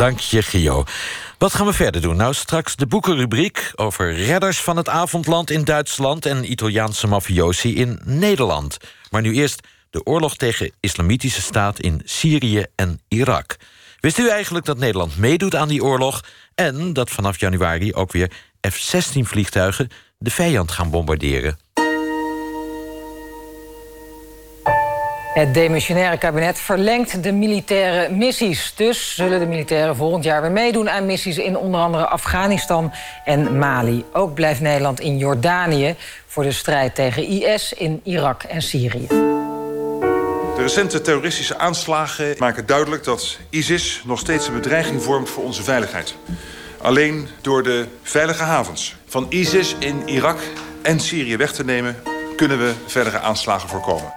Dank je, Gio. Wat gaan we verder doen? Nou, straks de boekenrubriek over redders van het avondland in Duitsland en Italiaanse mafiosi in Nederland. Maar nu eerst de oorlog tegen islamitische staat in Syrië en Irak. Wist u eigenlijk dat Nederland meedoet aan die oorlog en dat vanaf januari ook weer F-16 vliegtuigen de vijand gaan bombarderen? Het demissionaire kabinet verlengt de militaire missies. Dus zullen de militairen volgend jaar weer meedoen aan missies in onder andere Afghanistan en Mali. Ook blijft Nederland in Jordanië voor de strijd tegen IS in Irak en Syrië. De recente terroristische aanslagen maken duidelijk dat ISIS nog steeds een bedreiging vormt voor onze veiligheid. Alleen door de veilige havens van ISIS in Irak en Syrië weg te nemen, kunnen we verdere aanslagen voorkomen.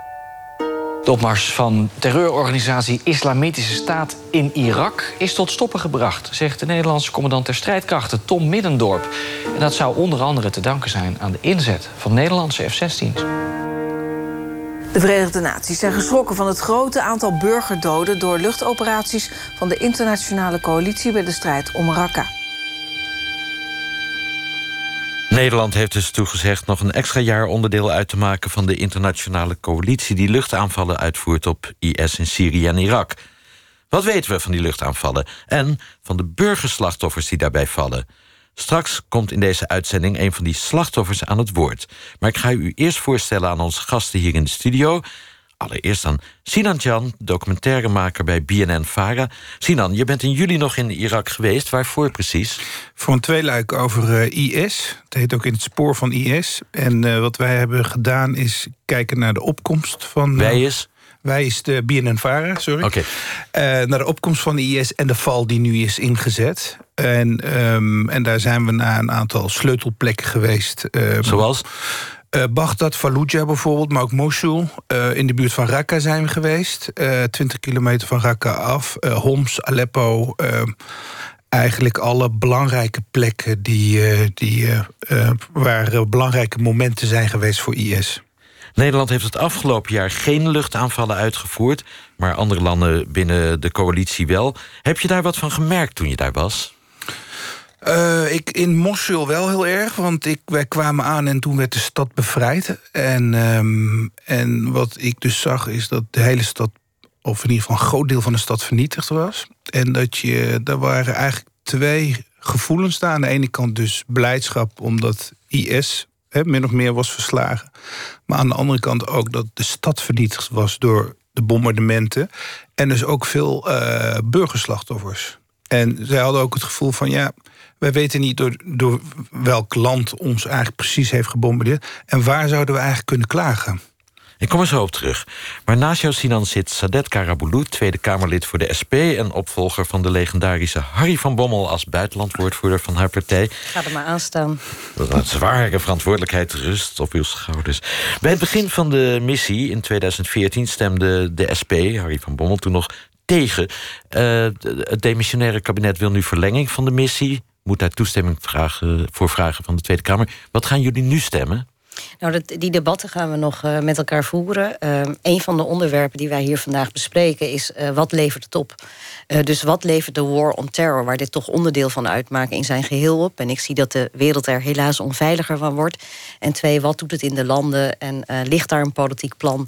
De opmars van terreurorganisatie Islamitische Staat in Irak is tot stoppen gebracht, zegt de Nederlandse commandant der strijdkrachten Tom Middendorp. En dat zou onder andere te danken zijn aan de inzet van Nederlandse F-16's. De Verenigde Naties zijn geschrokken van het grote aantal burgerdoden door luchtoperaties van de internationale coalitie bij de strijd om Raqqa. Nederland heeft dus toegezegd nog een extra jaar onderdeel uit te maken van de internationale coalitie die luchtaanvallen uitvoert op IS in Syrië en Irak. Wat weten we van die luchtaanvallen en van de burgerslachtoffers die daarbij vallen? Straks komt in deze uitzending een van die slachtoffers aan het woord. Maar ik ga u eerst voorstellen aan onze gasten hier in de studio. Allereerst aan Sinan Jan, documentairemaker bij BNN-Vara. Sinan, je bent in juli nog in Irak geweest. Waarvoor precies? Voor een tweeluik over uh, IS. Het heet ook in het spoor van IS. En uh, wat wij hebben gedaan is kijken naar de opkomst van... Uh, wij is? Wij is de BNN-Vara, sorry. Oké. Okay. naar de opkomst van de IS en de val die nu is ingezet. En, um, en daar zijn we naar een aantal sleutelplekken geweest. Um, Zoals? Uh, Fallujah bijvoorbeeld, maar ook Mosul. Uh, in de buurt van Raqqa zijn we geweest. Uh, 20 kilometer van Raqqa af. Homs, Aleppo. eigenlijk alle belangrijke plekken die, die, waar belangrijke momenten zijn geweest voor IS. Nederland heeft het afgelopen jaar geen luchtaanvallen uitgevoerd... maar andere landen binnen de coalitie wel. Heb je daar wat van gemerkt toen je daar was? Uh, ik in Mosul wel heel erg, want ik, wij kwamen aan en toen werd de stad bevrijd. En, um, en wat ik dus zag is dat de hele stad, of in ieder geval een groot deel van de stad vernietigd was. En dat je, daar waren eigenlijk twee gevoelens daar. Aan de ene kant dus blijdschap omdat IS hè, min of meer was verslagen. Maar aan de andere kant ook dat de stad vernietigd was door de bombardementen. En dus ook veel uh, burgerslachtoffers. En zij hadden ook het gevoel van ja wij weten niet door, door welk land ons eigenlijk precies heeft gebombardeerd. En waar zouden we eigenlijk kunnen klagen? Ik kom er zo op terug. Maar naast jou, Sinan, zit Sadet Karaboulou, Tweede Kamerlid voor de SP... en opvolger van de legendarische Harry van Bommel... als buitenlandwoordvoerder van haar partij. Ga er maar aan staan. Een zware verantwoordelijkheid rust op uw schouders. Bij het begin van de missie in 2014 stemde de SP, Harry van Bommel, toen nog tegen. Uh, het demissionaire kabinet wil nu verlenging van de missie moet daar toestemming vragen, voor vragen van de Tweede Kamer. Wat gaan jullie nu stemmen? Nou, dat, die debatten gaan we nog uh, met elkaar voeren. Uh, een van de onderwerpen die wij hier vandaag bespreken is uh, wat levert het op? dus wat levert de war on terror, waar dit toch onderdeel van uitmaakt, in zijn geheel op? En ik zie dat de wereld er helaas onveiliger van wordt. En twee, wat doet het in de landen? En ligt daar een politiek plan?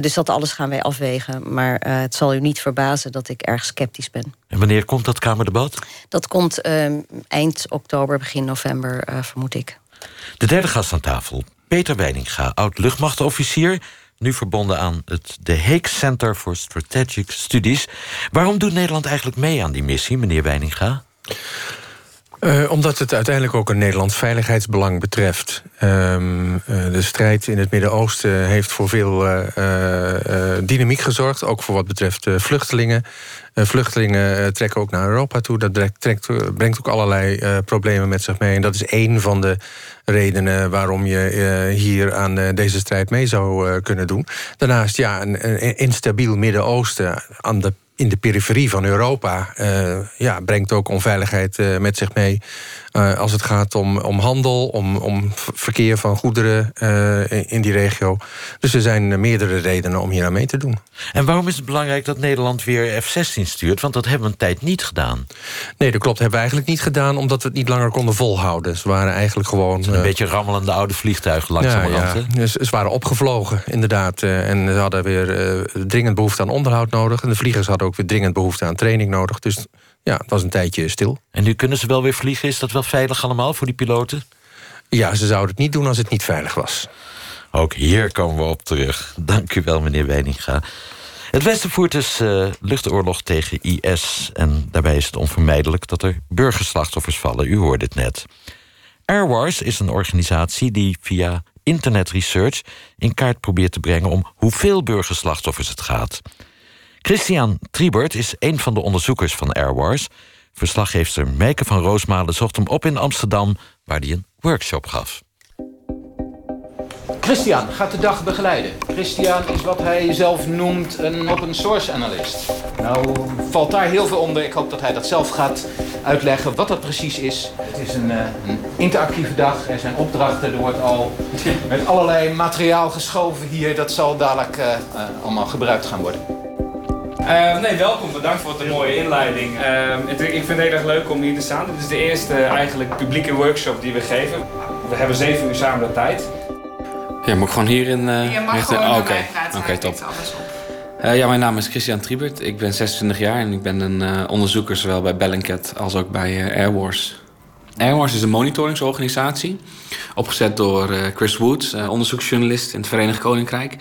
dus dat alles gaan wij afwegen. Maar het zal u niet verbazen dat ik erg sceptisch ben. En wanneer komt dat Kamerdebat? Dat komt ehm, eind oktober, begin november, vermoed ik. De derde gast aan tafel, Peter Weininga, oud-luchtmachtofficier... nu verbonden aan het De Hague Center for Strategic Studies. Waarom doet Nederland eigenlijk mee aan die missie, meneer Weininga? Uh, omdat het uiteindelijk ook een Nederlands veiligheidsbelang betreft. Um, uh, de strijd in het Midden-Oosten heeft voor veel uh, dynamiek gezorgd. Ook voor wat betreft vluchtelingen. vluchtelingen trekken ook naar Europa toe. Dat trekt, brengt ook allerlei problemen met zich mee. En dat is één van de redenen waarom je hier aan deze strijd mee zou kunnen doen. Daarnaast, ja, een, een instabiel Midden-Oosten aan de in de periferie van Europa uh, ja, brengt ook onveiligheid uh, met zich mee. Uh, als het gaat om, om handel, om, om verkeer van goederen in, in, die regio. Dus er zijn meerdere redenen om hier aan mee te doen. En waarom is het belangrijk dat Nederland weer F-16 stuurt? Want dat hebben we een tijd niet gedaan. Nee, dat klopt. hebben we eigenlijk niet gedaan... omdat we het niet langer konden volhouden. Ze waren eigenlijk gewoon... Een beetje rammelende oude vliegtuigen langzamerhand. Ja, ja. Ze, ze waren opgevlogen, inderdaad. en ze hadden weer dringend behoefte aan onderhoud nodig. En de vliegers hadden ook weer dringend behoefte aan training nodig. Dus ja, het was een tijdje stil. En nu kunnen ze wel weer vliegen? Is dat wel veilig allemaal voor die piloten? Ja, ze zouden het niet doen als het niet veilig was. Ook hier komen we op terug. Dank u wel, meneer Weininga. Het Westen voert dus uh, luchtoorlog tegen IS... en daarbij is het onvermijdelijk dat er burgerslachtoffers vallen. U hoorde het net. Airwars is een organisatie die via internet research... in kaart probeert te brengen om hoeveel burgerslachtoffers het gaat. Christian Triebert is een van de onderzoekers van Airwars. Verslaggeefster Meike van Roosmalen zocht hem op in Amsterdam... waar hij een workshop gaf. Christian gaat de dag begeleiden. Christian is wat hij zelf noemt een open source analyst. Nou valt daar heel veel onder. Ik hoop dat hij dat zelf gaat uitleggen wat dat precies is. Het is een, een interactieve dag. Er zijn opdrachten. Er wordt al met allerlei materiaal geschoven hier. Dat zal dadelijk uh, uh, allemaal gebruikt gaan worden. Uh, nee, welkom. Bedankt voor de mooie inleiding. Uh, ik vind het heel erg leuk om hier te staan. Dit is de eerste eigenlijk publieke workshop die we geven. We hebben zeven uur samen de tijd. Ja, moet ik gewoon hierin... Uh, je mag richten? gewoon oh, Oké, okay. okay, top. Uh, ja, mijn naam is Christian Triebert. Ik ben 26 jaar en ik ben een uh, onderzoeker zowel bij Bellingcat als ook bij uh, Airwars. Airwars is een monitoringsorganisatie, opgezet door Chris Woods, onderzoeksjournalist in het Verenigd Koninkrijk.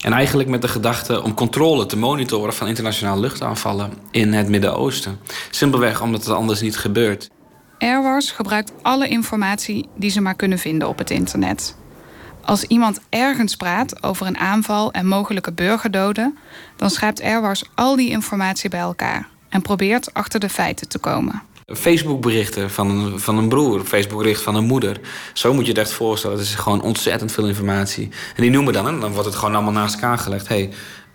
En eigenlijk met de gedachte om controle te monitoren van internationale luchtaanvallen in het Midden-Oosten. Simpelweg omdat het anders niet gebeurt. Airwars gebruikt alle informatie die ze maar kunnen vinden op het internet. Als iemand ergens praat over een aanval en mogelijke burgerdoden, dan schrijft Airwars al die informatie bij elkaar en probeert achter de feiten te komen. Facebook-berichten van een, van een broer, Facebook-bericht van een moeder. Zo moet je het echt voorstellen. Het is gewoon ontzettend veel informatie. En die noemen dan, en dan wordt het gewoon allemaal naast elkaar gelegd. Hey,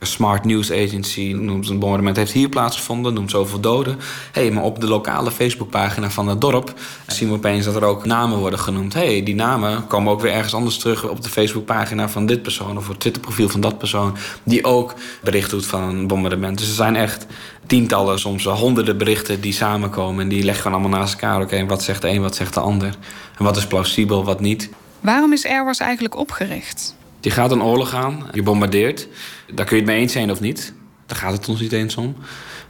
smart news agency noemt een bombardement heeft hier plaatsgevonden, noemt zoveel doden. hey, maar op de lokale Facebookpagina van het dorp zien we opeens dat er ook namen worden genoemd. hey, die namen komen ook weer ergens anders terug op de Facebookpagina van dit persoon of het Twitterprofiel van dat persoon, die ook bericht doet van een bombardement. Dus er zijn echt tientallen, soms honderden berichten die samenkomen en die leggen gewoon allemaal naast elkaar. Oké, wat zegt de een, wat zegt de ander? En wat is plausibel, wat niet? Waarom is Airwars eigenlijk opgericht? Je gaat een oorlog aan, je bombardeert. Daar kun je het mee eens zijn of niet. Daar gaat het ons niet eens om.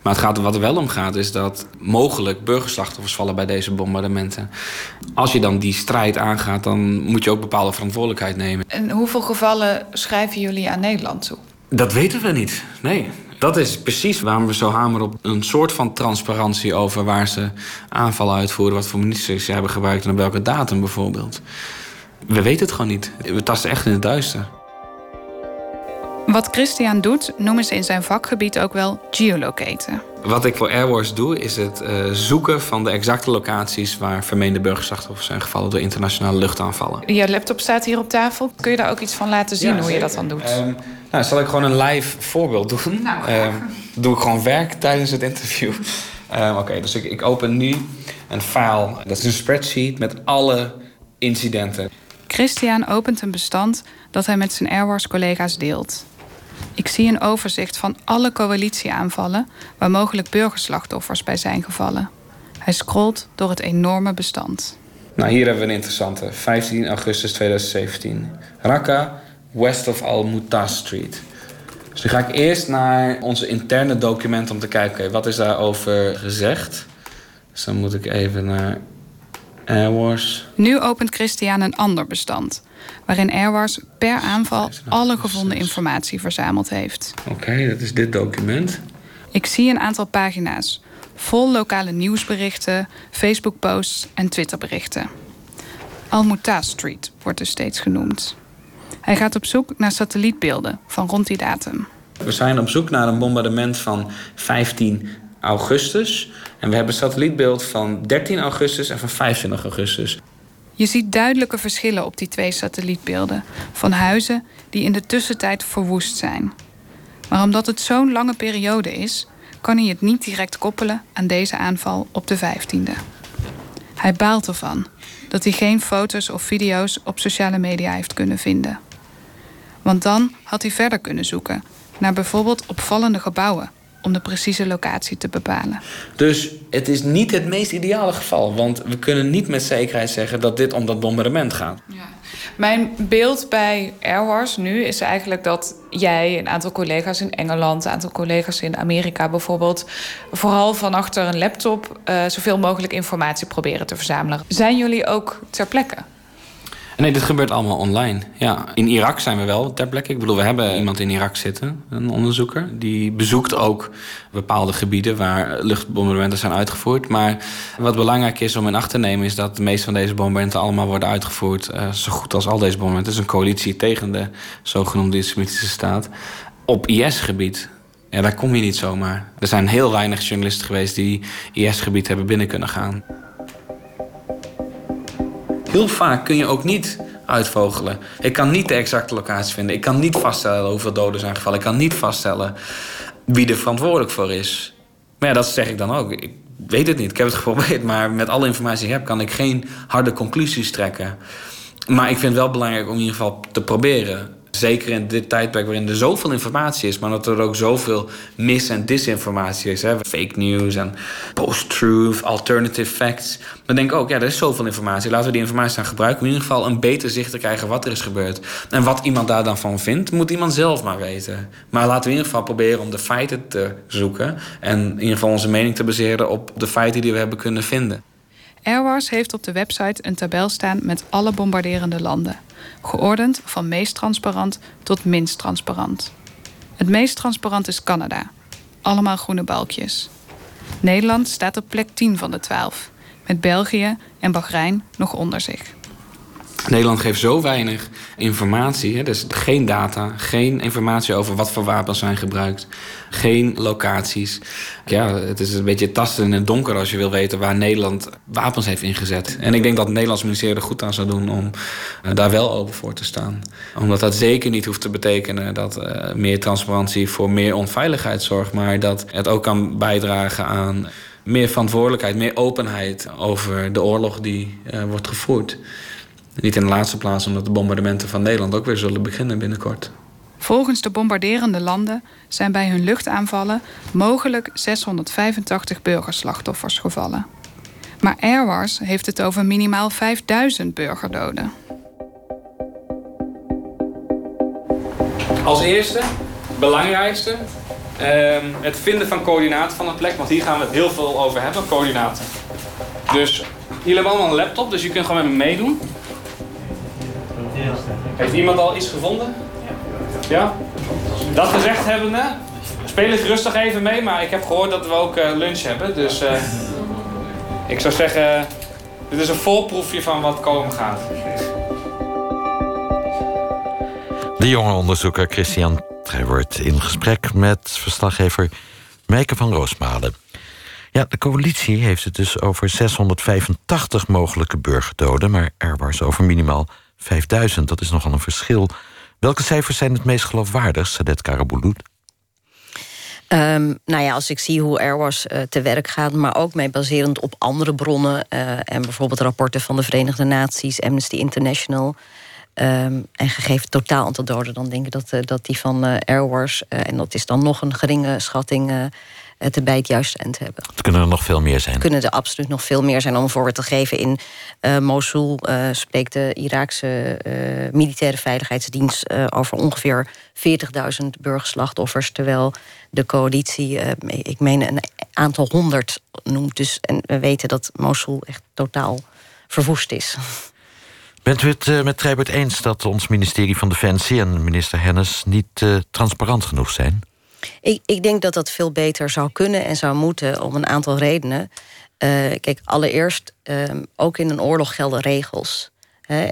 Maar het gaat, wat er wel om gaat, is dat mogelijk burgerslachtoffers vallen bij deze bombardementen. Als je dan die strijd aangaat, dan moet je ook bepaalde verantwoordelijkheid nemen. En hoeveel gevallen schrijven jullie aan Nederland toe? Dat weten we niet. Nee. Dat is precies waarom we zo hameren op een soort van transparantie over waar ze aanvallen uitvoeren, wat voor munitie ze hebben gebruikt en op welke datum bijvoorbeeld. We weten het gewoon niet. We tasten echt in het duister. Wat Christian doet, noemen ze in zijn vakgebied ook wel geolocaten. Wat ik voor Airwars doe, is het uh, zoeken van de exacte locaties waar vermeende burgerslachtoffers zijn gevallen door internationale luchtaanvallen. Je laptop staat hier op tafel. Kun je daar ook iets van laten zien hoe je dat dan doet? Um, nou, zal ik gewoon een live voorbeeld doen? Nou, um, doe ik gewoon werk tijdens het interview. Um, Oké, dus ik, ik open nu een file. Dat is een spreadsheet met alle incidenten. Christian opent een bestand dat hij met zijn Airwars-collega's deelt. Ik zie een overzicht van alle coalitieaanvallen waar mogelijk burgerslachtoffers bij zijn gevallen. Hij scrolt door het enorme bestand. Nou, hier hebben we een interessante. 15 augustus 2017. Raqqa, west of Al-Mutas Street. Dus nu ga ik eerst naar onze interne document om te kijken... wat is daarover gezegd. Dus dan moet ik even naar Airwars. Nu opent Christian een ander bestand, waarin Airwars per aanval alle gevonden informatie verzameld heeft. Oké, dat is dit document. Ik zie een aantal pagina's, vol lokale nieuwsberichten, Facebook-posts en Twitterberichten. Al-Muta Street wordt dus steeds genoemd. Hij gaat op zoek naar satellietbeelden van rond die datum. We zijn op zoek naar een bombardement van 15 augustus. En we hebben satellietbeeld van 13 augustus en van 25 augustus. Je ziet duidelijke verschillen op die twee satellietbeelden van huizen die in de tussentijd verwoest zijn. Maar omdat het zo'n lange periode is, kan hij het niet direct koppelen aan deze aanval op de 15e. Hij baalt ervan dat hij geen foto's of video's op sociale media heeft kunnen vinden. Want dan had hij verder kunnen zoeken naar bijvoorbeeld opvallende gebouwen om de precieze locatie te bepalen. Dus het is niet het meest ideale geval, want we kunnen niet met zekerheid zeggen dat dit om dat bombardement gaat. Ja. Mijn beeld bij Air Wars nu is eigenlijk dat jij, een aantal collega's in Engeland, een aantal collega's in Amerika bijvoorbeeld, vooral van achter een laptop uh, zoveel mogelijk informatie proberen te verzamelen. Zijn jullie ook ter plekke? Nee, dit gebeurt allemaal online. Ja, in Irak zijn we wel ter plekke. Ik bedoel, we hebben iemand in Irak zitten, een onderzoeker. Die bezoekt ook bepaalde gebieden waar luchtbombardementen zijn uitgevoerd. Maar wat belangrijk is om in acht te nemen... is dat de meeste van deze bombardementen allemaal worden uitgevoerd... Uh, zo goed als al deze bombardementen. Het is een coalitie tegen de zogenoemde islamitische staat. Op IS-gebied. Ja, daar kom je niet zomaar. Er zijn heel weinig journalisten geweest die IS-gebied hebben binnen kunnen gaan. Heel vaak kun je ook niet uitvogelen. Ik kan niet de exacte locatie vinden. Ik kan niet vaststellen hoeveel doden zijn gevallen. Ik kan niet vaststellen wie er verantwoordelijk voor is. Maar ja, dat zeg ik dan ook. Ik weet het niet. Ik heb het geprobeerd. Maar met alle informatie die ik heb, kan ik geen harde conclusies trekken. Maar ik vind het wel belangrijk om in ieder geval te proberen. Zeker in dit tijdperk waarin er zoveel informatie is, maar dat er ook zoveel mis- en disinformatie is. Hè? Fake news en post-truth, alternative facts. Dan denk ik ook, ja, er is zoveel informatie. Laten we die informatie gaan gebruiken om in ieder geval een beter zicht te krijgen wat er is gebeurd. En wat iemand daar dan van vindt, moet iemand zelf maar weten. Maar laten we in ieder geval proberen om de feiten te zoeken. En in ieder geval onze mening te baseren op de feiten die we hebben kunnen vinden. Airwars heeft op de website een tabel staan met alle bombarderende landen. Geordend van meest transparant tot minst transparant. Het meest transparant is Canada. Allemaal groene balkjes. Nederland staat op plek 10 van de 12. Met België en Bahrein nog onder zich. Nederland geeft zo weinig informatie. Hè? Dus geen data, geen informatie over wat voor wapens zijn gebruikt. Geen locaties. Ja, het is een beetje tasten in het donker als je wil weten waar Nederland wapens heeft ingezet. En ik denk dat het Nederlands ministerie er goed aan zou doen om uh, daar wel open voor te staan. Omdat dat zeker niet hoeft te betekenen dat uh, meer transparantie voor meer onveiligheid zorgt. Maar dat het ook kan bijdragen aan meer verantwoordelijkheid, meer openheid over de oorlog die uh, wordt gevoerd. Niet in de laatste plaats omdat de bombardementen van Nederland ook weer zullen beginnen binnenkort. Volgens de bombarderende landen zijn bij hun luchtaanvallen mogelijk 685 burgerslachtoffers gevallen. Maar Airwars heeft het over minimaal 5000 burgerdoden. Als eerste, belangrijkste, ehm, het vinden van coördinaten van een plek. Want hier gaan we het heel veel over hebben, coördinaten. Dus jullie hebben allemaal een laptop, dus je kunt gewoon met me meedoen. Heeft iemand al iets gevonden? Ja? Dat gezegd hebbende, speel ik rustig even mee, maar ik heb gehoord dat we ook uh, lunch hebben. Dus uh, ik zou zeggen, dit is een voorproefje van wat komen gaat. De jonge onderzoeker Christian Trevort in gesprek met verslaggever Meike van Roosmalen. Ja, de coalitie heeft het dus over 685 mogelijke burgerdoden, maar er was over minimaal 5000. Dat is nogal een verschil. Welke cijfers zijn het meest geloofwaardig, Sadet Karabulut? Um, nou ja, als ik zie hoe Airwas uh, te werk gaat, maar ook mee baserend op andere bronnen uh, en bijvoorbeeld rapporten van de Verenigde Naties, Amnesty International. Um, en gegeven totaal aantal doden, dan denk ik dat, uh, dat die van Airwars, en dat is dan nog een geringe schatting, het erbij het juiste eind hebben. Het kunnen er nog veel meer zijn. Kunnen er absoluut nog veel meer zijn. Om een voorbeeld te geven, in uh, Mosul uh, spreekt de Iraakse uh, militaire veiligheidsdienst over ongeveer 40.000 burgerslachtoffers. Terwijl de coalitie, ik meen, een aantal honderd noemt. Dus, en we weten dat Mosul echt totaal verwoest is. Bent u het met Treibert eens dat ons ministerie van Defensie en minister Hennis niet transparant genoeg zijn? Ik, ik, denk dat dat veel beter zou kunnen en zou moeten om een aantal redenen. Uh, kijk, allereerst, uh, ook in een oorlog gelden regels.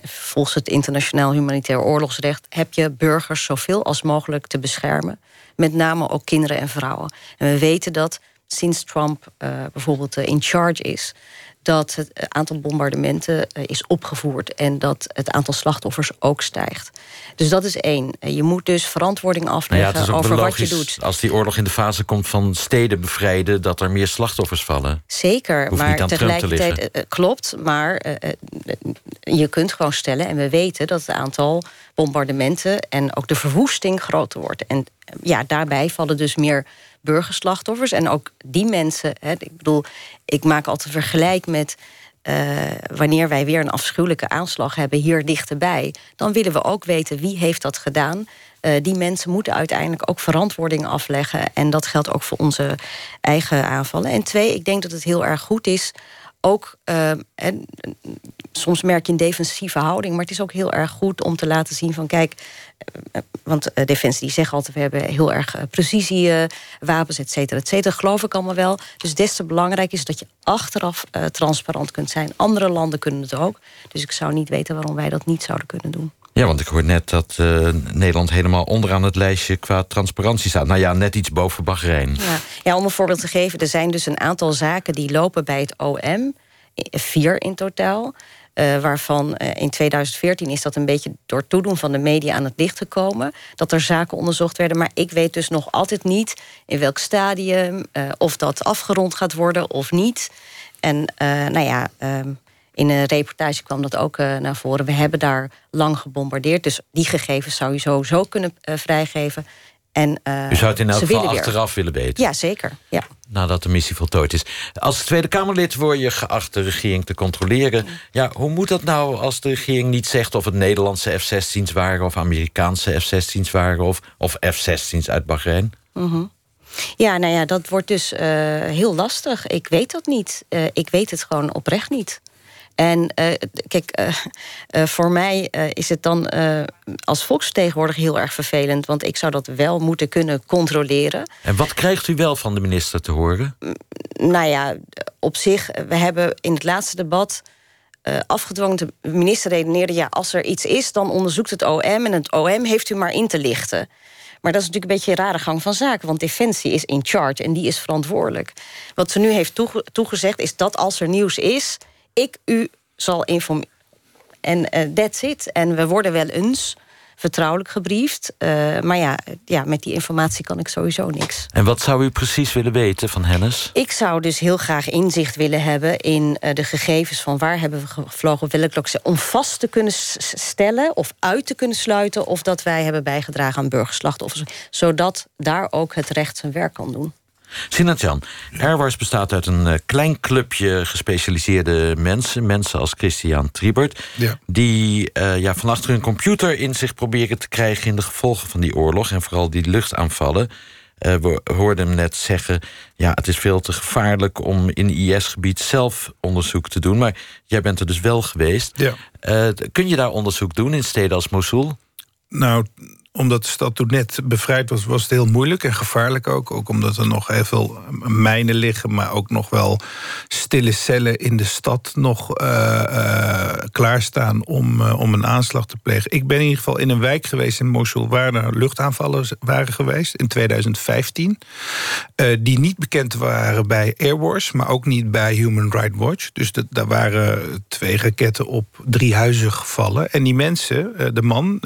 Volgens het internationaal humanitair oorlogsrecht heb je burgers zoveel als mogelijk te beschermen. Met name ook kinderen en vrouwen. En we weten dat sinds Trump uh, bijvoorbeeld uh, in charge is, dat het aantal bombardementen uh, is opgevoerd en dat het aantal slachtoffers ook stijgt. Dus dat is één. Je moet dus verantwoording afleggen nou ja, over wat je doet. Als die oorlog in de fase komt van steden bevrijden, dat er meer slachtoffers vallen. Zeker, maar tegelijkertijd klopt. Maar je kunt gewoon stellen, en we weten dat het aantal bombardementen en ook de verwoesting groter wordt. En ja, daarbij vallen dus meer burgerslachtoffers. En ook die mensen, hè, ik bedoel, ik maak altijd vergelijk met. Uh, wanneer wij weer een afschuwelijke aanslag hebben hier dichterbij, dan willen we ook weten wie heeft dat gedaan. Uh, die mensen moeten uiteindelijk ook verantwoording afleggen. En dat geldt ook voor onze eigen aanvallen. En twee, ik denk dat het heel erg goed is ook, uh, en, soms merk je een defensieve houding, maar het is ook heel erg goed om te laten zien van kijk, uh, want uh, Defensie die zeggen altijd we hebben heel erg precisiewapens, et cetera, et cetera, geloof ik allemaal wel. Dus des te belangrijk is dat je achteraf transparant kunt zijn. Andere landen kunnen het ook, dus ik zou niet weten waarom wij dat niet zouden kunnen doen. Ja, want ik hoor net dat uh, Nederland helemaal onderaan het lijstje qua transparantie staat. Nou ja, net iets boven Bahrein. Ja. ja, om een voorbeeld te geven, er zijn dus een aantal zaken die lopen bij het OM. Vier in totaal. Uh, waarvan uh, in 2014 is dat een beetje door toedoen van de media aan het licht gekomen. Dat er zaken onderzocht werden. Maar ik weet dus nog altijd niet in welk stadium, of dat afgerond gaat worden of niet. En nou ja. Ehm, in een reportage kwam dat ook uh, naar voren. We hebben daar lang gebombardeerd. Dus die gegevens zou je sowieso kunnen uh, vrijgeven. En, uh, U zou het in elk geval achteraf willen weten? Ja, zeker. Ja. Nadat de missie voltooid is. Als Tweede Kamerlid word je geacht de regering te controleren. Ja, hoe moet dat nou als de regering niet zegt... of het Nederlandse F-16's waren of Amerikaanse F-16's waren... of, of F-16's uit Bahrein? Mm -hmm. Ja, nou ja, dat wordt dus heel lastig. Ik weet dat niet. ik weet het gewoon oprecht niet. En uh, kijk, uh, uh, voor mij is het dan als volksvertegenwoordiger heel erg vervelend. Want ik zou dat wel moeten kunnen controleren. En wat krijgt u wel van de minister te horen? Nou ja, op zich, we hebben in het laatste debat afgedwongen. De minister redeneerde, ja, als er iets is, dan onderzoekt het OM. En het OM heeft u maar in te lichten. Maar dat is natuurlijk een beetje een rare gang van zaken. Want Defensie is in charge en die is verantwoordelijk. Wat ze nu heeft toege toegezegd is dat als er nieuws is ik u zal informeren. En uh, that's it. En we worden wel eens vertrouwelijk gebriefd. Uh, maar ja, ja, met die informatie kan ik sowieso niks. En wat zou u precies willen weten van Hennis? Ik zou dus heel graag inzicht willen hebben in uh, de gegevens van waar hebben we gevlogen, op welk locatie, om vast te kunnen stellen of uit te kunnen sluiten of dat wij hebben bijgedragen aan burgerslachtoffers, zodat daar ook het recht zijn werk kan doen. Sinatjan, Airwars bestaat uit een uh, klein clubje gespecialiseerde mensen. Mensen als Christian Triebert. Ja. Die uh, ja, van achter hun computer in zich proberen te krijgen... in de gevolgen van die oorlog en vooral die luchtaanvallen. Uh, we hoorden hem net zeggen... ja, het is veel te gevaarlijk om in IS-gebied zelf onderzoek te doen. Maar jij bent er dus wel geweest. Ja. kun je daar onderzoek doen in steden als Mosul? Nou, omdat de stad toen net bevrijd was, was het heel moeilijk en gevaarlijk ook. Ook omdat er nog heel veel mijnen liggen, maar ook nog wel stille cellen in de stad nog uh, uh, klaarstaan om, uh, om een aanslag te plegen. Ik ben in ieder geval in een wijk geweest in Mosul waar er luchtaanvallen waren geweest in 2015. die niet bekend waren bij Airwars, maar ook niet bij Human Rights Watch. Dus dat, daar waren twee raketten op drie huizen gevallen. En die mensen, de man.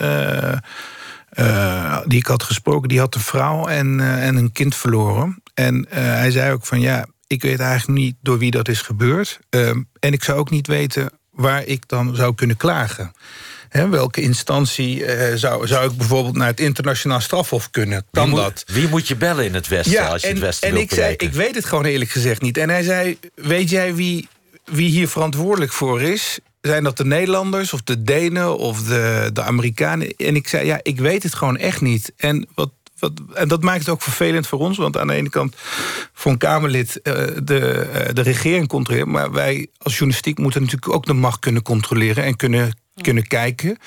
Uh, die ik had gesproken, die had een vrouw en, uh, en een kind verloren. En uh, hij zei ook van ja, ik weet eigenlijk niet door wie dat is gebeurd. en ik zou ook niet weten waar ik dan zou kunnen klagen. He, welke instantie zou, zou ik bijvoorbeeld naar het internationaal strafhof kunnen? Kan wie dat? Wie moet je bellen in het Westen ja, als je en, het Westen en wil ik zei, ik weet het gewoon eerlijk gezegd niet. En hij zei, weet jij wie, wie hier verantwoordelijk voor is? Zijn dat de Nederlanders of de Denen of de, de Amerikanen? En ik zei, ja, ik weet het gewoon echt niet. En, wat, wat, en dat maakt het ook vervelend voor ons. Want aan de ene kant voor een Kamerlid uh, de, uh, de regering controleren. Maar wij als journalistiek moeten natuurlijk ook de macht kunnen controleren... en kunnen, kunnen kijken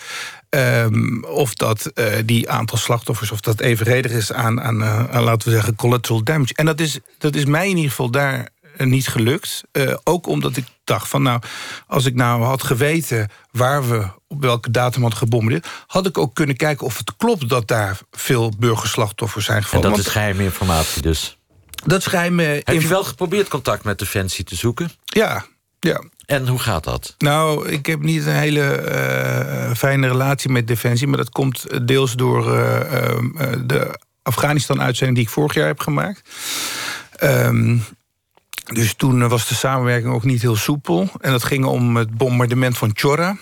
um, of dat uh, die aantal slachtoffers... of dat evenredig is aan, aan, aan, laten we zeggen, collateral damage. En dat is, dat is mij in ieder geval daar niet gelukt. Uh, ook omdat ik dacht van nou, als ik nou had geweten waar we op welke datum hadden gebombardeerd, had ik ook kunnen kijken of het klopt dat daar veel burgerslachtoffers zijn gevallen. En dat is geheime informatie dus. Dat is geheime... Heb je wel geprobeerd contact met Defensie te zoeken? Ja, ja. En hoe gaat dat? Nou, ik heb niet een hele uh, fijne relatie met Defensie... maar dat komt deels door uh, uh, de Afghanistan-uitzending... die ik vorig jaar heb gemaakt. Um, dus toen was de samenwerking ook niet heel soepel. En dat ging om het bombardement van Chora.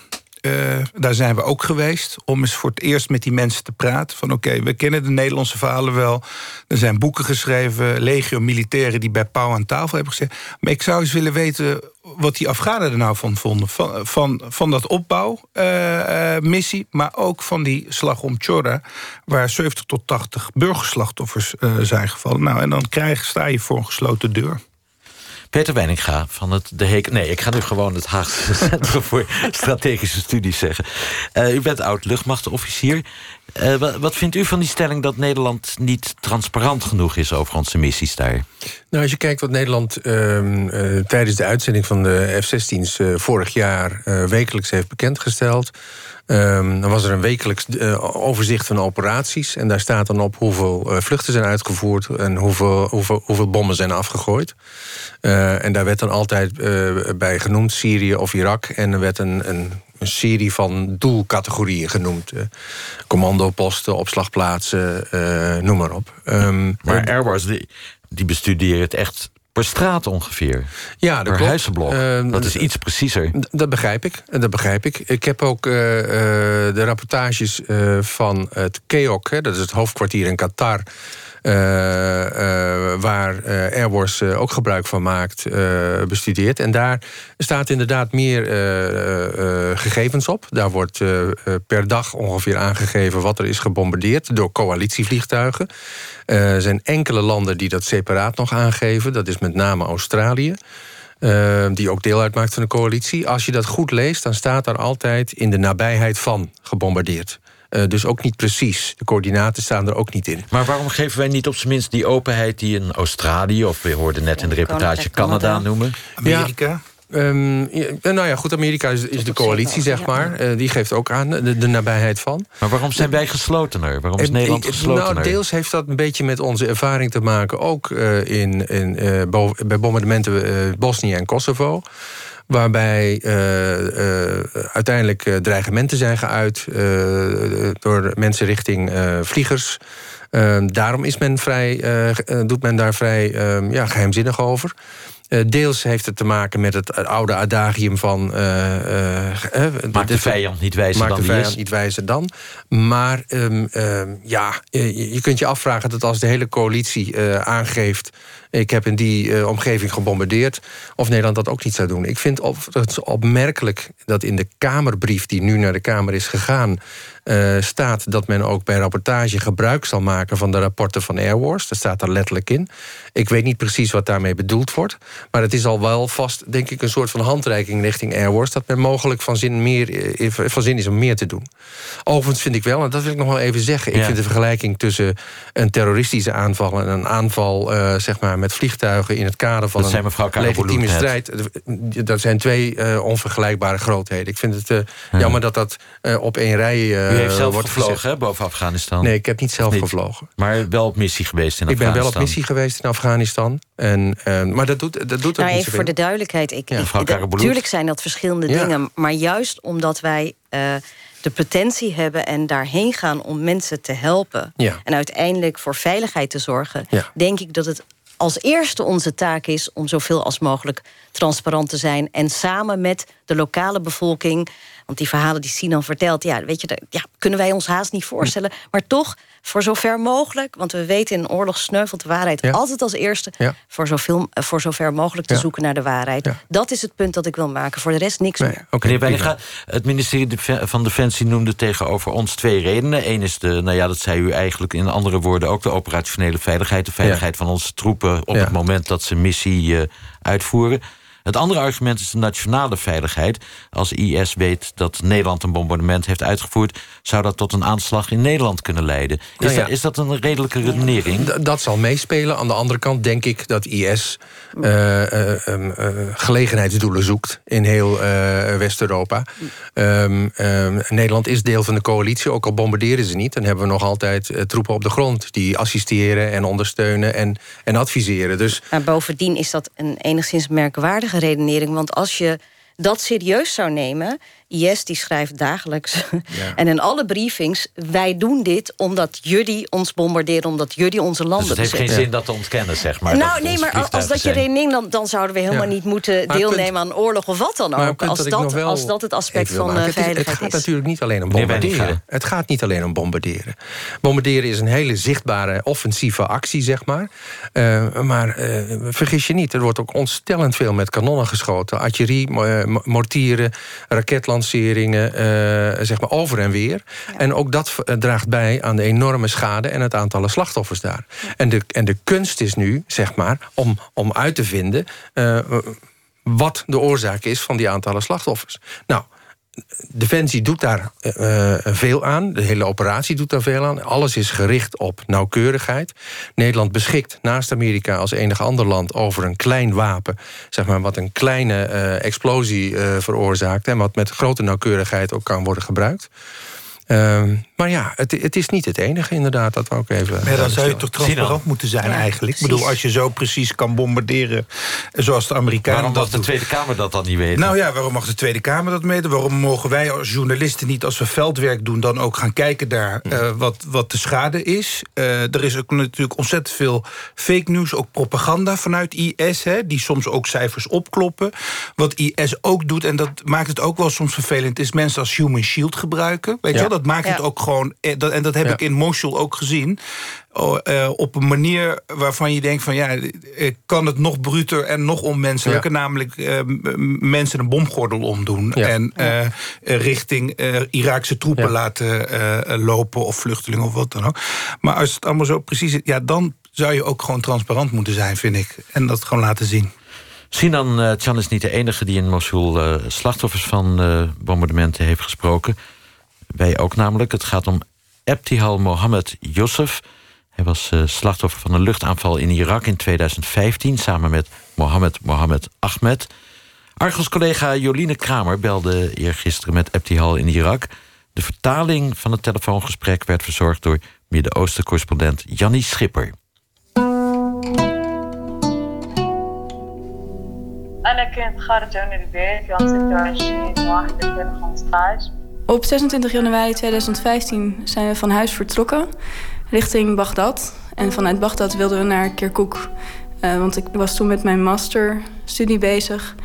Uh, daar zijn we ook geweest om eens voor het eerst met die mensen te praten. Van oké, we kennen de Nederlandse verhalen wel. Er zijn boeken geschreven, legio militairen die bij Pauw aan tafel hebben gezegd. Maar ik zou eens willen weten wat die Afghanen er nou van vonden. Van, van, dat opbouwmissie, uh, maar ook van die slag om Chora... waar 70 tot 80 burgerslachtoffers zijn gevallen. Nou, en dan krijg, sta je voor een gesloten deur. Peter Weininga van het De Heek... Nee, ik ga nu gewoon het Haagse Centrum voor Strategische Studies zeggen. Uh, u bent oud-luchtmachtofficier. Uh, wat, vindt u van die stelling dat Nederland niet transparant genoeg is... over onze missies daar? Nou, als je kijkt wat Nederland uh, uh, tijdens de uitzending van de F-16's... vorig jaar wekelijks heeft bekendgesteld... Um, dan was er een wekelijks overzicht van operaties. En daar staat dan op hoeveel vluchten zijn uitgevoerd... en hoeveel, hoeveel, hoeveel bommen zijn afgegooid. En daar werd dan altijd bij genoemd Syrië of Irak. En er werd een, een, een serie van doelcategorieën genoemd. commandoposten, opslagplaatsen, noem maar op. Um, maar Airbus die, die bestuderen het echt per straat ongeveer. Ja, dat per huizenblok. Uh, dat is iets preciezer. Dat begrijp ik. Dat begrijp ik. Ik heb ook uh, uh, de rapportages van het KEOK, hè, dat is het hoofdkwartier in Qatar. waar Airwars ook gebruik van maakt, bestudeerd. En daar staat inderdaad meer gegevens op. Daar wordt per dag ongeveer aangegeven wat er is gebombardeerd door coalitievliegtuigen. Er zijn enkele landen die dat separaat nog aangeven. Dat is met name Australië. Uh, die ook deel uitmaakt van de coalitie. Als je dat goed leest, dan staat daar altijd in de nabijheid van gebombardeerd. Uh, dus ook niet precies. De coördinaten staan er ook niet in. Maar waarom geven wij niet op zijn minst die openheid die in Australië, of we hoorden net in de reportage Canada, Canada noemen? Amerika? Ja. Um, ja, nou ja, goed, Amerika is, is de coalitie, zeg maar. Uh, die geeft ook aan de, de, nabijheid van. Maar waarom zijn wij geslotener? Waarom is Nederland geslotener? Nou, deels heeft dat een beetje met onze ervaring te maken... ook uh, in, in, uh, bij bombardementen Bosnië en Kosovo waarbij uh, uh, uiteindelijk uh, dreigementen zijn geuit door mensen richting vliegers. Ehm, daarom is men vrij, doet men daar vrij ehm, ja, geheimzinnig over. Uh, deels heeft het te maken met het oude adagium van... Uh, uh, maak de vijand niet wijzer maak dan de vijand niet wijzer dan. Maar um, ja, je, je, kunt je afvragen dat als de hele coalitie aangeeft... ik heb in die omgeving gebombardeerd... of Nederland dat ook niet zou doen. Ik vind het opmerkelijk dat in de Kamerbrief... die nu naar de Kamer is gegaan... Uh, staat dat men ook bij rapportage gebruik zal maken van de rapporten van Airwars. Dat staat daar letterlijk in. Ik weet niet precies wat daarmee bedoeld wordt. Maar het is al wel vast, denk ik, een soort van handreiking richting Airwars. Dat men mogelijk van zin, meer, eh, van zin is om meer te doen. Overigens vind ik wel, en dat wil ik nog wel even zeggen. Ik vind de vergelijking tussen een terroristische aanval en een aanval uh, zeg maar, met vliegtuigen in het kader van dat een legitieme strijd. Dat zijn twee uh, onvergelijkbare grootheden. Ik vind het uh, ja. jammer dat dat op één rij u heeft zelf wordt gevlogen hè, boven Afghanistan? Nee, ik heb niet zelf niet. gevlogen. Maar wel op missie geweest in ik Afghanistan? Ik ben wel op missie geweest in Afghanistan. En, en, maar dat doet, dat doet nou, ook even voor de duidelijkheid. Ik, ja, ik, natuurlijk zijn dat verschillende ja. dingen. Maar juist omdat wij... Uh, de potentie hebben en daarheen gaan om mensen te helpen... Ja. en uiteindelijk voor veiligheid te zorgen... Ja. denk ik dat het als eerste onze taak is om zoveel als mogelijk transparant te zijn... en samen met de lokale bevolking want die verhalen die Sinan vertelt, ja, weet je, dat ja, kunnen wij ons haast niet voorstellen. Maar toch, voor zover mogelijk, want we weten in een oorlog sneuvelt de waarheid ja. altijd als eerste. Ja. Voor, zoveel, voor zover mogelijk te Ja. zoeken naar de waarheid. Ja. Dat is het punt dat ik wil maken. Voor de rest niks Nee, meer. oké, Meneer het ministerie van Defensie noemde tegenover ons twee redenen. Eén is de, nou ja, dat zei u eigenlijk in andere woorden ook de operationele veiligheid. De veiligheid van onze troepen op Ja. het moment dat ze missie eh, uitvoeren. Het andere argument is de nationale veiligheid. Als IS weet dat Nederland een bombardement heeft uitgevoerd, zou dat tot een aanslag in Nederland kunnen leiden. Is, Nou ja. dat, is dat een redelijke redenering? D- dat zal meespelen. Aan de andere kant denk ik dat IS eh, eh, ehm, eh, gelegenheidsdoelen zoekt in heel eh, West-Europa. Ehm, ehm, Nederland is deel van de coalitie, ook al bombarderen ze niet. Dan hebben we nog altijd troepen op de grond die assisteren en ondersteunen en, en adviseren. Dus Maar bovendien is dat een enigszins merkwaardige redenering. Want als je dat serieus zou nemen. IS die schrijft dagelijks en in alle briefings... wij doen dit omdat jullie ons bombarderen... omdat jullie onze landen Dus het heeft geen zin dat te ontkennen, zeg maar. nou, nee, maar als dat je redenering... Dan, dan zouden we helemaal Ja. niet moeten Maar deelnemen punt- aan oorlog of wat dan ook. Als dat als dat het aspect van eh, maken. Het is- veiligheid Het gaat is. natuurlijk niet alleen om bombarderen. Het gaat niet alleen om bombarderen. Bombarderen is een hele zichtbare offensieve actie, zeg maar. Eh, maar eh, vergis je niet, er wordt ook ontstellend veel met kanonnen geschoten. Artillerie, mo- eh, mo- mortieren, raketlanceringen, eh, zeg maar over en weer. En ook dat eh, draagt bij aan de enorme schade en het aantal slachtoffers daar. En de, en de kunst is nu, zeg maar, om, om uit te vinden... eh, wat de oorzaak is van die aantallen slachtoffers. Nou, Defensie doet daar eh, eh, veel aan. De hele operatie doet daar veel aan. Alles is gericht op nauwkeurigheid. Nederland beschikt naast Amerika als enig ander land over een klein wapen. Zeg maar, wat een kleine eh, explosie veroorzaakt. En wat met grote nauwkeurigheid ook kan worden gebruikt. Ehm, maar ja, het, het is niet het enige inderdaad. Dat wou ik even. Maar dan zou je toch transparant moeten zijn eigenlijk. Ik bedoel, als je zo precies kan bombarderen zoals de Amerikanen Waarom dat mag de. Tweede Kamer dat dan niet weten? Nou ja, waarom mag de Tweede Kamer dat meten? Waarom mogen wij als journalisten niet, als we veldwerk doen... dan ook gaan kijken daar eh, wat, wat de schade is? Eh, er is ook natuurlijk ontzettend veel fake news, ook propaganda vanuit IS... Hè, die soms ook cijfers opkloppen. Wat IS ook doet, en dat maakt het ook wel soms vervelend... is mensen als human shield gebruiken. Weet je Ja. wel? Dat maakt het ook gewoon... eh, dat- En dat heb Ja. ik in Mosul ook gezien... Oh, eh, op een manier waarvan je denkt van ja, eh, kan het nog bruter en nog onmenselijker, namelijk eh, mensen een bomgordel omdoen Ja. en richting eh, Iraakse troepen Ja. laten lopen of vluchtelingen of wat dan ook. Maar als het allemaal zo precies is, ja, dan zou je ook gewoon transparant moeten zijn, vind ik, en dat gewoon laten zien. Sinan uh, Chan is niet de enige die in Mosul uh, slachtoffers van uh, bombardementen heeft gesproken. Wij ook namelijk. Het gaat om Ebtihal Mohammed Youssef. Hij was uh, slachtoffer van een luchtaanval in Irak in 2015... samen met Mohammed Mohammed Ahmed. Argos-collega Joline Kramer belde eergisteren met Ebtihal in Irak. De vertaling van het telefoongesprek werd verzorgd... door Midden-Oosten-correspondent Jannie Schipper. أنا كنت خارجة من البيت يوم 26 واحد 2015 op 26 januari 2015 zijn we van huis vertrokken richting Bagdad. En vanuit Bagdad wilden we naar Kirkuk. Uh, want ik was toen met mijn masterstudie bezig.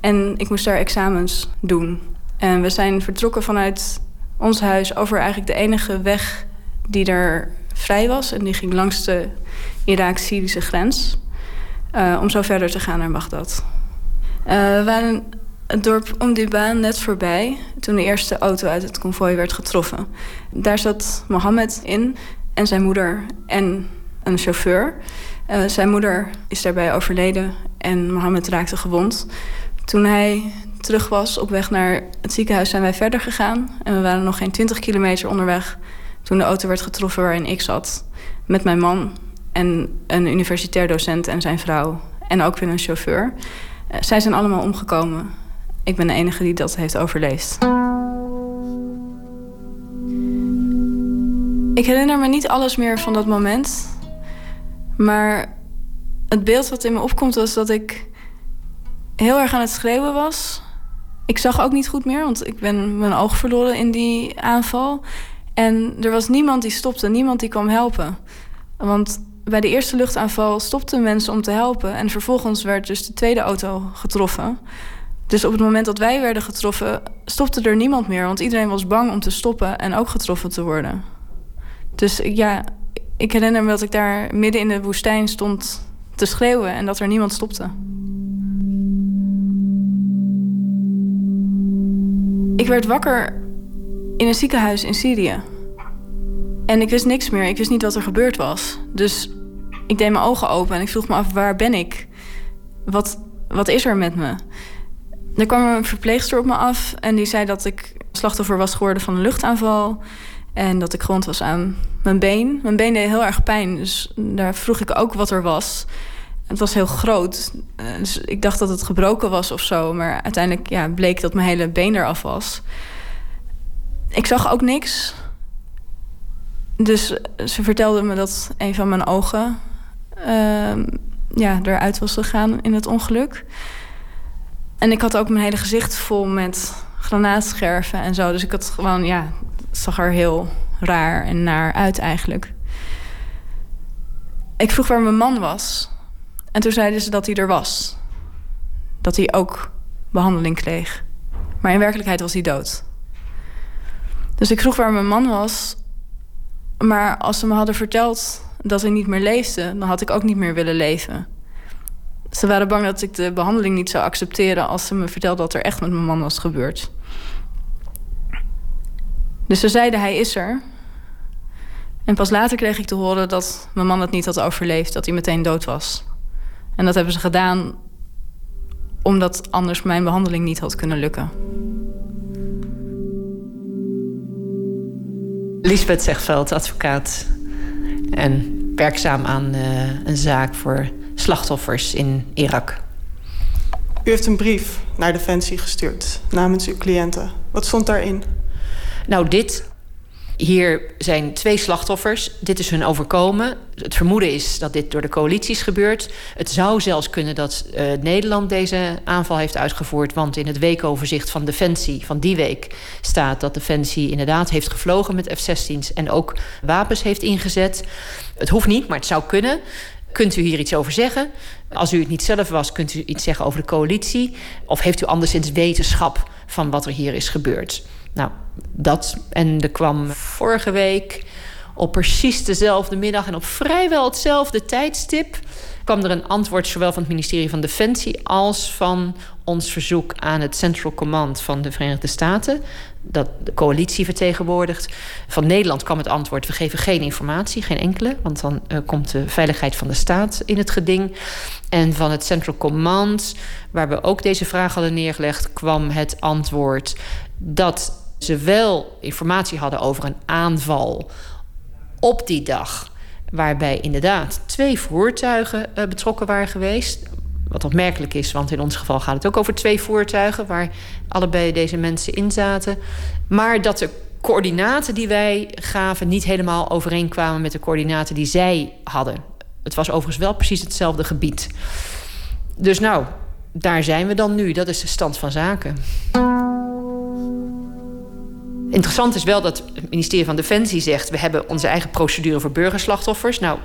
En ik moest daar examens doen. En we zijn vertrokken vanuit ons huis over eigenlijk de enige weg die er vrij was. En die ging langs de Iraak-Syrische grens. Uh, om zo verder te gaan naar Bagdad. Uh, we waren het dorp om die baan net voorbij toen de eerste auto uit het konvooi werd getroffen. Daar zat Mohammed in en zijn moeder en een chauffeur. Uh, zijn moeder is daarbij overleden en Mohammed raakte gewond. Toen hij terug was op weg naar het ziekenhuis zijn wij verder gegaan. En we waren nog geen 20 kilometer onderweg toen de auto werd getroffen waarin ik zat. Met mijn man en een universitair docent en zijn vrouw. En ook weer een chauffeur. Uh, zij zijn allemaal omgekomen. Ik ben de enige die dat heeft overleefd. Ik herinner me niet alles meer van dat moment. Maar het beeld wat in me opkomt was dat ik heel erg aan het schreeuwen was. Ik zag ook niet goed meer, want ik ben mijn oog verloren in die aanval. En er was niemand die stopte, niemand die kwam helpen. Want bij de eerste luchtaanval stopten mensen om te helpen. En vervolgens werd dus de tweede auto getroffen. Dus op het moment dat wij werden getroffen, stopte er niemand meer. Want iedereen was bang om te stoppen en ook getroffen te worden. Dus ja, ik herinner me dat ik daar midden in de woestijn stond te schreeuwen en dat er niemand stopte. Ik werd wakker in een ziekenhuis in Syrië. En ik wist niks meer. Ik wist niet wat er gebeurd was. Dus ik deed mijn ogen open en ik vroeg me af, waar ben ik? Wat, wat is er met me? Er kwam een verpleegster op me af en die zei dat ik slachtoffer was geworden van een luchtaanval. En dat ik gewond was aan mijn been. Mijn been deed heel erg pijn, dus daar vroeg ik ook wat er was. Het was heel groot, eh, dus ik dacht dat het gebroken was of zo. Maar uiteindelijk ja, bleek dat mijn hele been eraf was. Ik zag ook niks. Dus ze vertelde me dat een van mijn ogen uh, ja, eruit was gegaan in het ongeluk. En ik had ook mijn hele gezicht vol met granaatscherven en zo. Dus ik had gewoon, ja, het zag er heel raar en naar uit eigenlijk. Ik vroeg waar mijn man was. En toen zeiden ze dat hij er was. Dat hij ook behandeling kreeg. Maar in werkelijkheid was hij dood. Dus ik vroeg waar mijn man was. Maar als ze me hadden verteld dat hij niet meer leefde, dan had ik ook niet meer willen leven. Ze waren bang dat ik de behandeling niet zou accepteren als ze me vertelde wat er echt met mijn man was gebeurd. Dus ze zeiden hij is er. En pas later kreeg ik te horen dat mijn man het niet had overleefd, dat hij meteen dood was. En dat hebben ze gedaan omdat anders mijn behandeling niet had kunnen lukken. Lisbeth Zegveld, advocaat en werkzaam aan uh, een zaak voor slachtoffers in Irak. U heeft een brief naar Defensie gestuurd namens uw cliënten. Wat stond daarin? Nou, dit. Hier zijn twee slachtoffers. Dit is hun overkomen. Het vermoeden is dat dit door de coalitie is gebeurd. Het zou zelfs kunnen dat uh, Nederland deze aanval heeft uitgevoerd. Want in het weekoverzicht van Defensie van die week staat dat Defensie inderdaad heeft gevlogen met F-16's en ook wapens heeft ingezet. Het hoeft niet, maar het zou kunnen. Kunt u hier iets over zeggen? Als u het niet zelf was, kunt u iets zeggen over de coalitie? Of heeft u anderszins wetenschap van wat er hier is gebeurd? Nou, dat. En er kwam vorige week op precies dezelfde middag en op vrijwel hetzelfde tijdstip kwam er een antwoord zowel van het ministerie van Defensie als van ons verzoek aan het Central Command van de Verenigde Staten, dat de coalitie vertegenwoordigt. Van Nederland kwam het antwoord: we geven geen informatie, geen enkele, want dan uh, komt de veiligheid van de staat in het geding. En van het Central Command, waar we ook deze vraag hadden neergelegd, kwam het antwoord dat ze wel informatie hadden over een aanval op die dag. Waarbij inderdaad twee voertuigen uh, betrokken waren geweest. Wat opmerkelijk is, want in ons geval gaat het ook over twee voertuigen waar allebei deze mensen in zaten. Maar dat de coördinaten die wij gaven niet helemaal overeenkwamen met de coördinaten die zij hadden. Het was overigens wel precies hetzelfde gebied. Dus nou, daar zijn we dan nu. Dat is de stand van zaken. Interessant is wel dat het ministerie van Defensie zegt... we hebben onze eigen procedure voor burgerslachtoffers. Nou,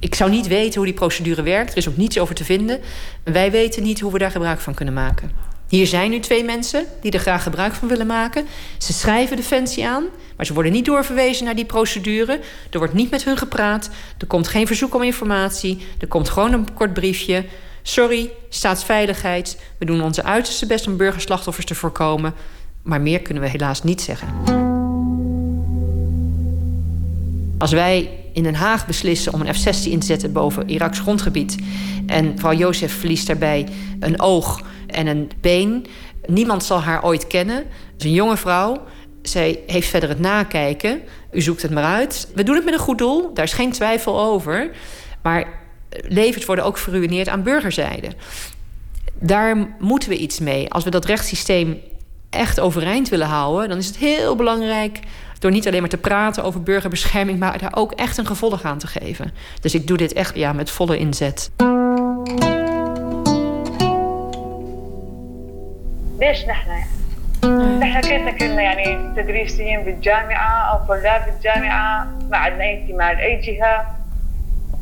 ik zou niet weten hoe die procedure werkt. Er is ook niets over te vinden. Wij weten niet hoe we daar gebruik van kunnen maken. Hier zijn nu twee mensen die er graag gebruik van willen maken. Ze schrijven Defensie aan, maar ze worden niet doorverwezen naar die procedure. Er wordt niet met hun gepraat. Er komt geen verzoek om informatie. Er komt gewoon een kort briefje. Sorry, staatsveiligheid. We doen onze uiterste best om burgerslachtoffers te voorkomen. Maar meer kunnen we helaas niet zeggen. Als wij in Den Haag beslissen om een F-16 in te zetten boven Iraks grondgebied. en mevrouw Jozef verliest daarbij een oog en een been. Niemand zal haar ooit kennen. Het is een jonge vrouw. Zij heeft verder het nakijken. U zoekt het maar uit. We doen het met een goed doel, daar is geen twijfel over. Maar levens worden ook verruineerd aan burgerzijde. Daar moeten we iets mee. Als we dat rechtssysteem echt overeind willen houden, dan is het heel belangrijk door niet alleen maar te praten over burgerbescherming, maar daar ook echt een gevolg aan te geven. Dus ik doe dit echt ja, met volle inzet. ليش نحن نحن كلنا كلنا يعني تدريسيين بالجامعة أو طلاب بالجامعة ما عندنا أي اهتمام لأي جهة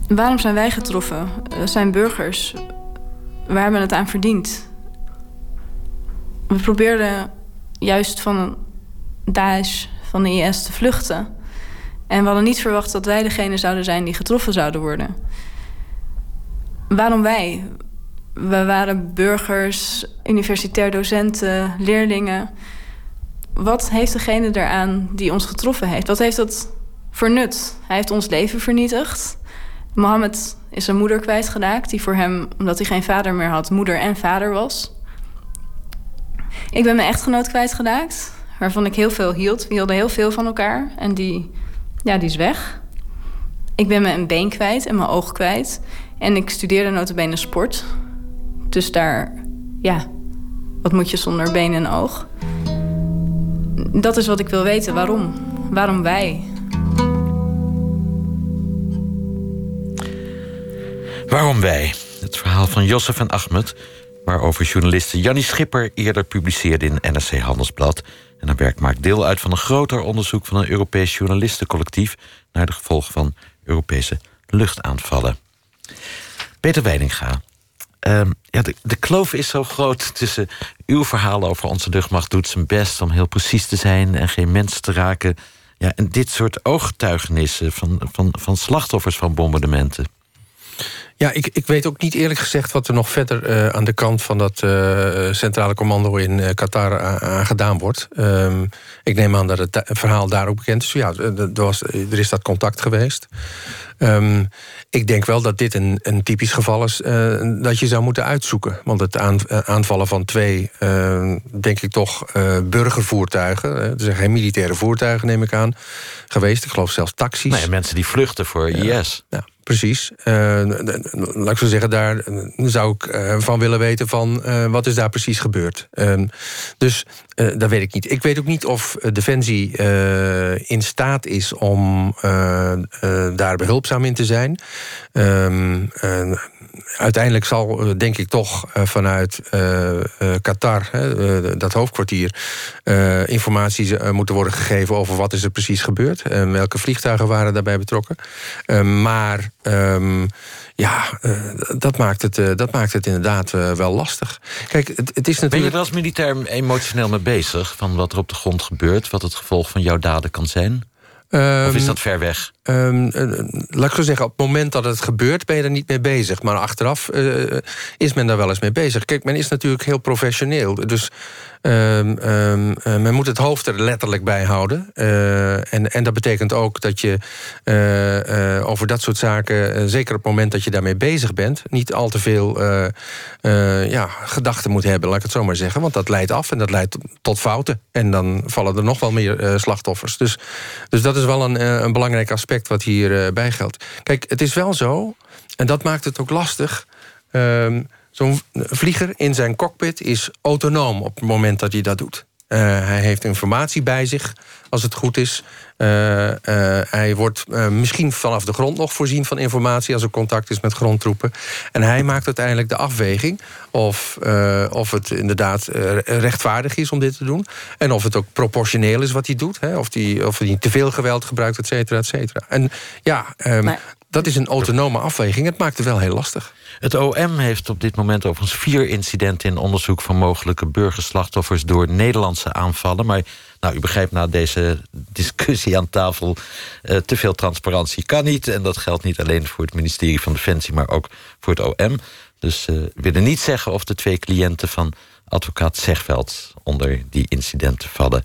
Waarom zijn wij getroffen? We zijn burgers. We hebben het aan verdiend. We probeerden juist van Daesh, van de IS, te vluchten. En we hadden niet verwacht dat wij degene zouden zijn die getroffen zouden worden. Waarom wij? We waren burgers, universitair docenten, leerlingen. Wat heeft degene eraan die ons getroffen heeft? Wat heeft dat voor nut? Hij heeft ons leven vernietigd. Mohammed is zijn moeder kwijtgeraakt, die voor hem, omdat hij geen vader meer had, moeder en vader was. Ik ben mijn echtgenoot kwijtgeraakt, waarvan ik heel veel hield. We hielden heel veel van elkaar en die, ja, die is weg. Ik ben mijn been kwijt en mijn oog kwijt. En ik studeerde notabene sport. Dus daar, ja, wat moet je zonder been en oog? Dat is wat ik wil weten. Waarom? Waarom wij? Waarom wij? Het verhaal van Josef en Ahmed... waarover journaliste Jannie Schipper eerder publiceerde in NRC Handelsblad. En haar werk maakt deel uit van een groter onderzoek... van een Europees journalistencollectief... naar de gevolgen van Europese luchtaanvallen. Peter Weininga, ehm, ja, de, de kloof is zo groot tussen uw verhaal over onze luchtmacht... doet zijn best om heel precies te zijn en geen mensen te raken... Ja, en dit soort ooggetuigenissen van, van, van slachtoffers van bombardementen. Ja, ik, ik weet ook niet eerlijk gezegd wat er nog verder uh, aan de kant van dat uh, centrale commando in uh, Qatar aan gedaan wordt. Um, ik neem aan dat het verhaal daar ook bekend is. Ja, er, was, er is dat contact geweest. Um, ik denk wel dat dit een, een typisch geval is dat je zou moeten uitzoeken. Want het aan, aanvallen van twee, denk ik toch, burgervoertuigen. er zijn geen militaire voertuigen, neem ik aan, geweest. Ik geloof zelfs taxis. Nee, mensen die vluchten voor IS. Ja. Precies. Uh, laat ik zo zeggen, daar zou ik uh, van willen weten van wat is daar precies gebeurd. Ehm, dus dat weet ik niet. Ik weet ook niet of Defensie in staat is om daar behulpzaam in te zijn. Ehm, uiteindelijk zal, eh, denk ik toch, eh, vanuit uh, Qatar, dat hoofdkwartier, informatie moeten worden gegeven over wat is er precies gebeurd. en welke vliegtuigen waren daarbij betrokken. maar um, ja, dat, maakt het, dat maakt het inderdaad wel lastig. Kijk, het, het is natuurlijk... Ben je er als militair emotioneel mee bezig? Van wat er op de grond gebeurt, wat het gevolg van jouw daden kan zijn? Of is Ehm, dat ver weg? Um, laat ik zo zeggen, op het moment dat het gebeurt... ben je er niet mee bezig. Maar achteraf uh, is men daar wel eens mee bezig. Kijk, men is natuurlijk heel professioneel. Dus um, um, uh, men moet het hoofd er letterlijk bij houden. Uh, en, en dat betekent ook dat je over dat soort zaken... zeker op het moment dat je daarmee bezig bent... niet al te veel ja, gedachten moet hebben, laat ik het zo maar zeggen. Want dat leidt af en dat leidt tot fouten. En dan vallen er nog wel meer slachtoffers. Dus, dus dat is wel een, een belangrijk aspect wat hierbij geldt. Kijk, het is wel zo, en dat maakt het ook lastig. Um, Zo'n vlieger in zijn cockpit is autonoom op het moment dat hij dat doet. Uh, hij heeft informatie bij zich, als het goed is. Uh, uh, hij wordt misschien vanaf de grond nog voorzien van informatie... als er contact is met grondtroepen. En hij maakt uiteindelijk de afweging... of, of het inderdaad rechtvaardig is om dit te doen... en of het ook proportioneel is wat hij doet. Hè, of, hij, of hij te veel geweld gebruikt, et cetera, et cetera. En ja, um. Dat is een autonome afweging. Het maakt het wel heel lastig. Het OM heeft op dit moment overigens vier incidenten in onderzoek van mogelijke burgerslachtoffers door Nederlandse aanvallen. Maar nou, u begrijpt na deze discussie aan tafel, uh, te veel transparantie kan niet. En dat geldt niet alleen voor het ministerie van Defensie, maar ook voor het OM. Dus uh, we willen niet zeggen of de twee cliënten van advocaat Zegveld onder die incidenten vallen.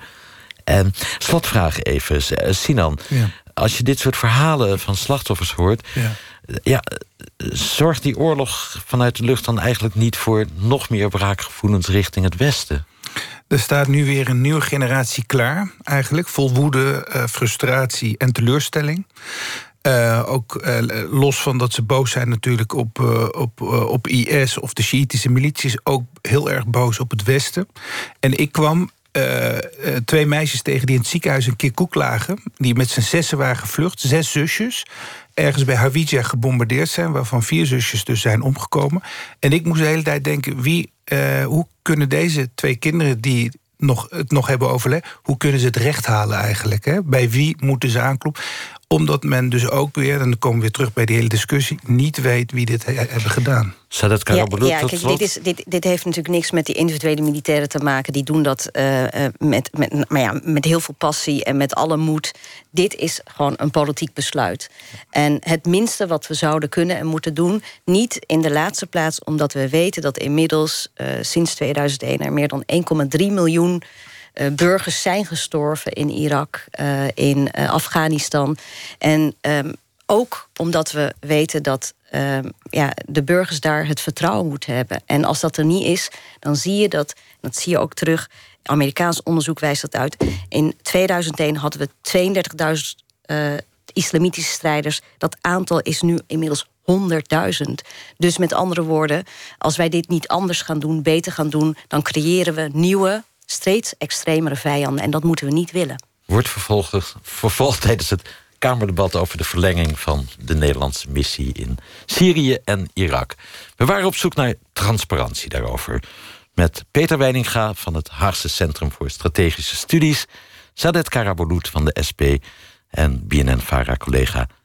En slotvraag even, Sinan. Ja. Als je dit soort verhalen van slachtoffers hoort. Ja. ja. zorgt die oorlog vanuit de lucht dan eigenlijk niet voor nog meer wraakgevoelens richting het Westen? Er staat nu weer een nieuwe generatie klaar, eigenlijk. Vol woede, uh, frustratie en teleurstelling. Uh, ook uh, los van dat ze boos zijn natuurlijk op, uh, op, op IS of de Shiïtische milities... ook heel erg boos op het Westen. En ik kwam twee meisjes tegen die in het ziekenhuis in Kirkuk lagen... die met z'n zessen waren gevlucht, zes zusjes ergens bij Hawija gebombardeerd zijn... waarvan vier zusjes dus zijn omgekomen. En ik moest de hele tijd denken... Wie, uh, hoe kunnen deze twee kinderen die nog, het nog hebben overleefd... hoe kunnen ze het recht halen eigenlijk? Hè? Bij wie moeten ze aankloppen? Omdat men dus ook weer, en dan komen we weer terug bij die hele discussie... niet weet wie dit he hebben gedaan. Zou dat ja, ja, kijk, dit, is, dit, dit heeft natuurlijk niks met die individuele militairen te maken. Die doen dat uh, met, met, maar ja, met heel veel passie en met alle moed. Dit is gewoon een politiek besluit. En het minste wat we zouden kunnen en moeten doen... niet in de laatste plaats omdat we weten dat inmiddels... Uh, sinds 2001 er meer dan 1,3 miljoen... Uh, burgers zijn gestorven in Irak, uh, in uh, Afghanistan. En um, ook omdat we weten dat ehm, ja, de burgers daar het vertrouwen moeten hebben. En als dat er niet is, dan zie je dat, dat zie je ook terug. Amerikaans onderzoek wijst dat uit. In 2001 hadden we 32.000 uh, islamitische strijders. Dat aantal is nu inmiddels 100.000. Dus met andere woorden, als wij dit niet anders gaan doen, beter gaan doen, dan creëren we nieuwe, steeds extremere vijanden. En dat moeten we niet willen. Wordt vervolgd, tijdens het Kamerdebat over de verlenging van de Nederlandse missie in Syrië en Irak. We waren op zoek naar transparantie daarover. Met Peter Weininga van het Haagse Centrum voor Strategische Studies, Sadet Karabolut van de SP en BNN-Vara-collega